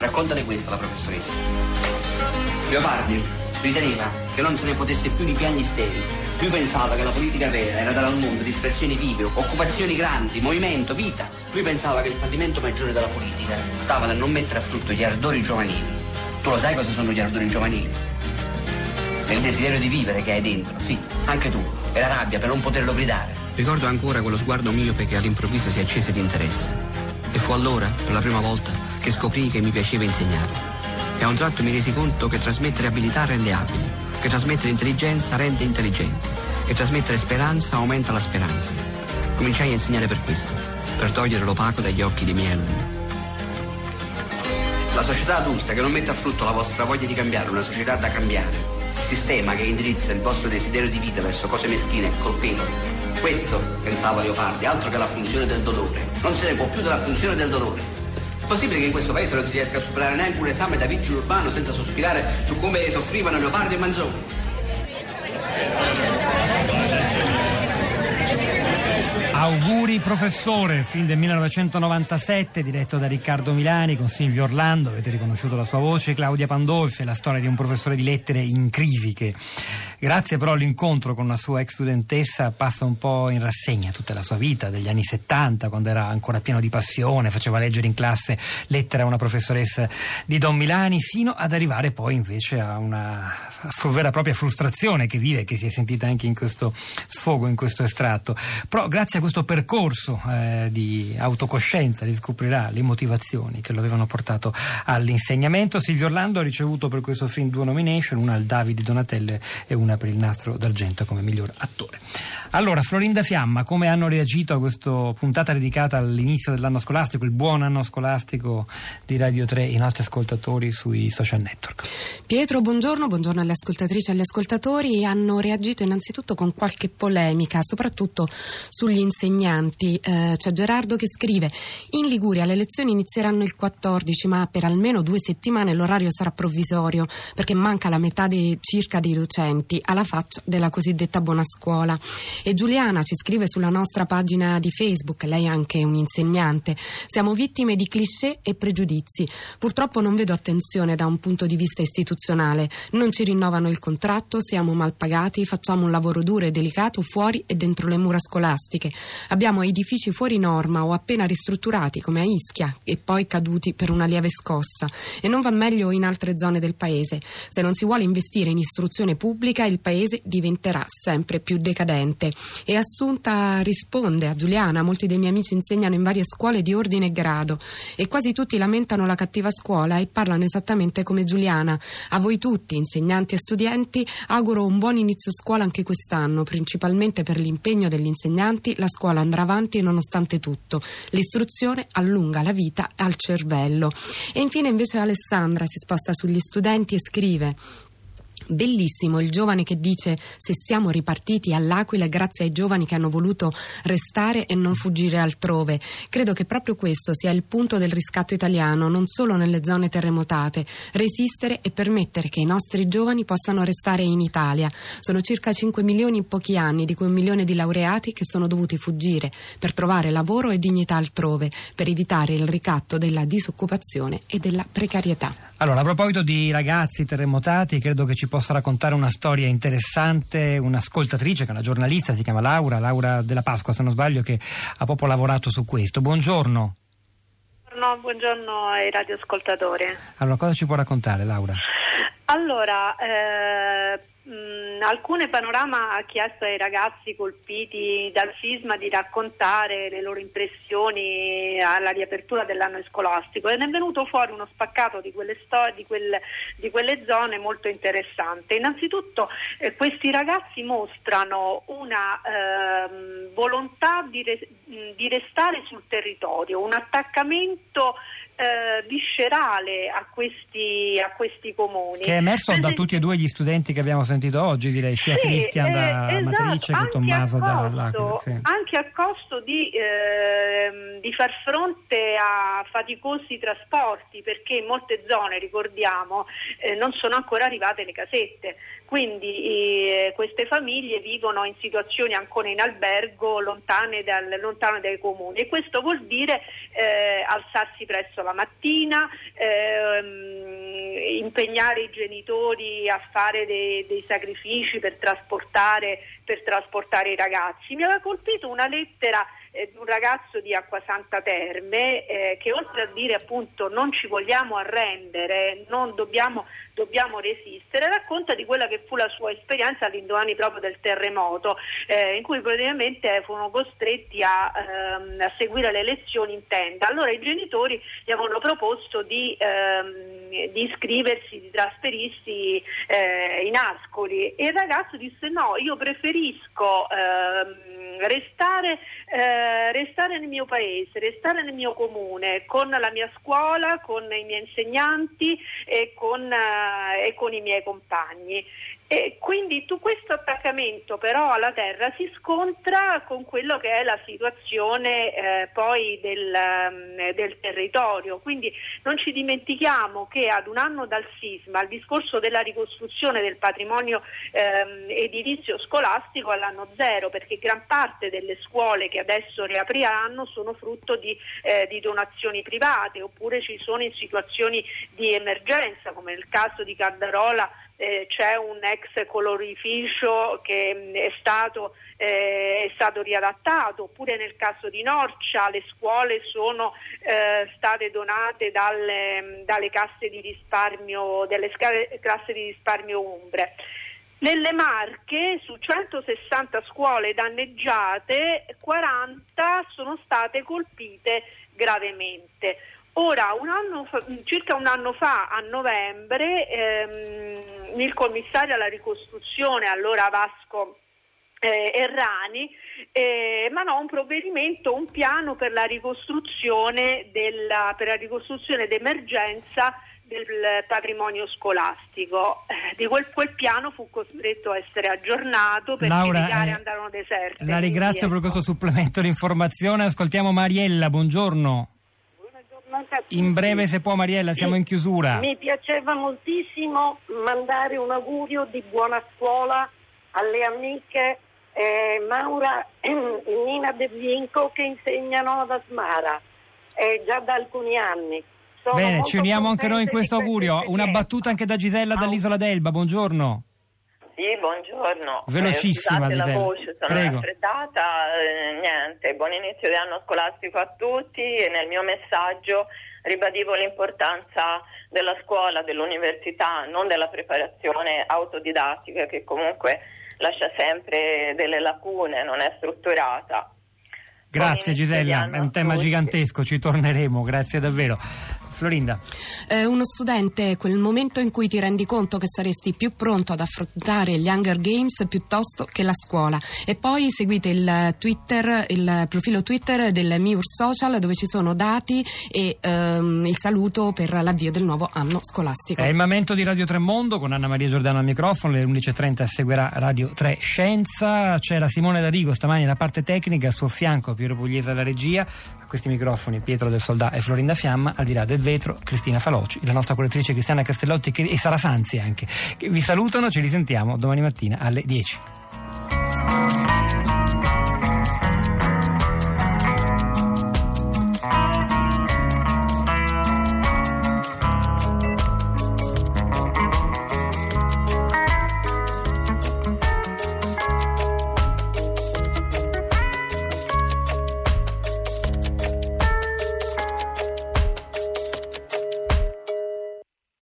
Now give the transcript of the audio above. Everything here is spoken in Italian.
Raccontale questo alla professoressa. Leopardi riteneva che non se ne potesse più di piani steli. Lui pensava che la politica vera era dare al mondo distrazioni vive, occupazioni grandi, movimento, vita. Lui pensava che il fallimento maggiore della politica stava nel non mettere a frutto gli ardori giovanili. Tu lo sai cosa sono gli ardori giovanili? È il desiderio di vivere che hai dentro, sì, anche tu. E la rabbia per non poterlo gridare. Ricordo ancora quello sguardo miope che all'improvviso si accese di interesse. E fu allora, per la prima volta, che scoprì che mi piaceva insegnare. E a un tratto mi resi conto che trasmettere abilità rende abili, che trasmettere intelligenza rende intelligenti, che trasmettere speranza aumenta la speranza. Cominciai a insegnare per questo, per togliere l'opaco dagli occhi dei miei alunni. La società adulta che non mette a frutto la vostra voglia di cambiare, una società da cambiare, il sistema che indirizza il vostro desiderio di vita verso cose meschine e colpevoli. Questo, pensava Leopardi, altro che la funzione del dolore. Non se ne può più della funzione del dolore. Possibile che in questo paese non si riesca a superare neanche un esame da vigile urbano senza sospirare su come soffrivano Leopardi e Manzoni? Auguri professore, film del 1997 diretto da Riccardo Milani con Silvio Orlando, avete riconosciuto la sua voce, Claudia Pandolfi, la storia di un professore di lettere in crisi che grazie però all'incontro con una sua ex studentessa passa un po' in rassegna tutta la sua vita degli anni 70 quando era ancora pieno di passione, faceva leggere in classe lettere a una professoressa di Don Milani fino ad arrivare poi invece a una vera e propria frustrazione che vive, che si è sentita anche in questo sfogo, in questo estratto. Però grazie a questo percorso eh, di autocoscienza riscoprirà le motivazioni che lo avevano portato all'insegnamento. Silvio Orlando ha ricevuto per questo film due nomination, una al Davide Donatelle e una per il Nastro d'Argento come miglior attore. Allora, Florinda Fiamma, come hanno reagito a questa puntata dedicata all'inizio dell'anno scolastico, il buon anno scolastico di Radio 3, i nostri ascoltatori sui social network? Pietro, buongiorno, buongiorno alle ascoltatrici e agli ascoltatori. Hanno reagito innanzitutto con qualche polemica, soprattutto sugli insegnanti. Eh, c'è Gerardo che scrive: In Liguria le lezioni inizieranno il 14, ma per almeno due settimane l'orario sarà provvisorio perché manca la metà dei, circa dei docenti alla faccia della cosiddetta buona scuola. E Giuliana ci scrive sulla nostra pagina di Facebook, lei è anche un insegnante, siamo vittime di cliché e pregiudizi. Purtroppo non vedo attenzione da un punto di vista istituzionale. Non ci rinnovano il contratto, siamo mal pagati, facciamo un lavoro duro e delicato fuori e dentro le mura scolastiche. Abbiamo edifici fuori norma o appena ristrutturati come a Ischia e poi caduti per una lieve scossa. E non va meglio in altre zone del paese. Se non si vuole investire in istruzione pubblica il paese diventerà sempre più decadente. E Assunta risponde a Giuliana: Molti dei miei amici insegnano in varie scuole di ordine e grado e quasi tutti lamentano la cattiva scuola e parlano esattamente come Giuliana. A voi tutti, insegnanti e studenti, auguro un buon inizio scuola anche quest'anno, principalmente per l'impegno degli insegnanti. La scuola andrà avanti nonostante tutto. L'istruzione allunga la vita al cervello. E infine, invece, Alessandra si sposta sugli studenti e scrive. Bellissimo il giovane che dice se siamo ripartiti all'Aquila grazie ai giovani che hanno voluto restare e non fuggire altrove. Credo che proprio questo sia il punto del riscatto italiano, non solo nelle zone terremotate, resistere e permettere che i nostri giovani possano restare in Italia. Sono circa 5 milioni in pochi anni, di cui un milione di laureati che sono dovuti fuggire per trovare lavoro e dignità altrove, per evitare il ricatto della disoccupazione e della precarietà. Allora, a proposito di ragazzi terremotati, credo che ci possa raccontare una storia interessante un'ascoltatrice, che è una giornalista, si chiama Laura, Laura della Pasqua, se non sbaglio, che ha proprio lavorato su questo. Buongiorno. Buongiorno, buongiorno ai radioascoltatori. Allora, cosa ci può raccontare, Laura? Allora, eh, mh, alcune panorama ha chiesto ai ragazzi colpiti dal sisma di raccontare le loro impressioni alla riapertura dell'anno scolastico ed è venuto fuori uno spaccato di quelle, sto- di quelle, di quelle zone molto interessante. Innanzitutto eh, questi ragazzi mostrano una ehm, volontà di, re- di restare sul territorio, un attaccamento eh, viscerale a questi, a questi, comuni. Che è emerso da tutti e due gli studenti che abbiamo sentito oggi, direi, sia sì, Cristian da eh, Matrice esatto, che Tommaso dall'Aquila. Sì. Anche a costo di, eh, di, far fronte a faticosi trasporti, perché in molte zone, ricordiamo, eh, non sono ancora arrivate le casette. Quindi eh, queste famiglie vivono in situazioni ancora in albergo lontane, dal, lontane dai comuni e questo vuol dire eh, alzarsi presso la la mattina, ehm, impegnare i genitori a fare dei, dei sacrifici per trasportare, per trasportare i ragazzi. Mi aveva colpito una lettera eh, un ragazzo di Acquasanta Terme eh, che oltre a dire appunto non ci vogliamo arrendere, non dobbiamo, dobbiamo, resistere, racconta di quella che fu la sua esperienza all'indomani proprio del terremoto, eh, in cui praticamente furono costretti a, ehm, a, seguire le lezioni in tenda. Allora i genitori gli avevano proposto di, ehm, di iscriversi, di trasferirsi eh, in Ascoli e il ragazzo disse no, io preferisco ehm, restare eh, restare nel mio paese, restare nel mio comune, con la mia scuola, con i miei insegnanti e con, eh, e con i miei compagni. E quindi tu, questo attaccamento però alla terra si scontra con quello che è la situazione eh, poi del, um, del, territorio. Quindi non ci dimentichiamo che ad un anno dal sisma il discorso della ricostruzione del patrimonio ehm, edilizio scolastico all'anno zero, perché gran parte delle scuole che adesso riapriranno sono frutto di, eh, di donazioni private oppure ci sono in situazioni di emergenza, come nel caso di Cardarola eh, c'è un ex colorificio che mm, è, stato, eh, è, stato, riadattato, oppure nel caso di Norcia le scuole sono eh, state donate dalle, mm, dalle, casse di risparmio, delle casse di risparmio Umbre. Nelle Marche, su 160 scuole danneggiate, 40 sono state colpite gravemente. Ora, un fa, circa un anno fa, a novembre, ehm, il commissario alla ricostruzione, allora Vasco eh, Errani, eh, emanò un provvedimento, un piano per la ricostruzione, della, per la ricostruzione d'emergenza del patrimonio scolastico. Eh, di quel, quel, piano fu costretto a essere aggiornato perché Laura, le gare eh, andarono deserte. La ringrazio per questo supplemento di informazione. Ascoltiamo Mariella, buongiorno. In breve se può Mariella, siamo in chiusura. Mi piaceva moltissimo mandare un augurio di buona scuola alle amiche eh, Maura e Nina De Vinco che insegnano ad Asmara eh, già da alcuni anni. Sono Bene, ci uniamo anche noi in questo augurio. Una battuta anche da Gisella dall'isola d'Elba, buongiorno. Sì, buongiorno. Velocissima, eh, la voce, sono Prego. raffreddata. Eh, niente, buon inizio di anno scolastico a tutti e nel mio messaggio ribadivo l'importanza della scuola, dell'università, non della preparazione autodidattica che comunque lascia sempre delle lacune, non è strutturata. Grazie Gisella, è un tema gigantesco, ci torneremo, grazie davvero. Florinda. Eh, uno studente, quel momento in cui ti rendi conto che saresti più pronto ad affrontare gli Hunger Games piuttosto che la scuola. E poi seguite il Twitter, il profilo Twitter del MIUR Social dove ci sono dati e ehm, il saluto per l'avvio del nuovo anno scolastico. È il momento di Radio Tremondo con Anna Maria Giordano al microfono, alle 11.30 seguirà Radio 3 Scienza. C'era Simone Darigo stamani alla parte tecnica, a suo fianco Piero Pugliese alla regia, a questi microfoni Pietro del Soldà e Florinda Fiamma, al di là del vetro Cristina Faloci, la nostra curatrice Cristiana Castellotti che, e Sara Sanzi anche, che vi salutano, ci risentiamo domani mattina alle 10.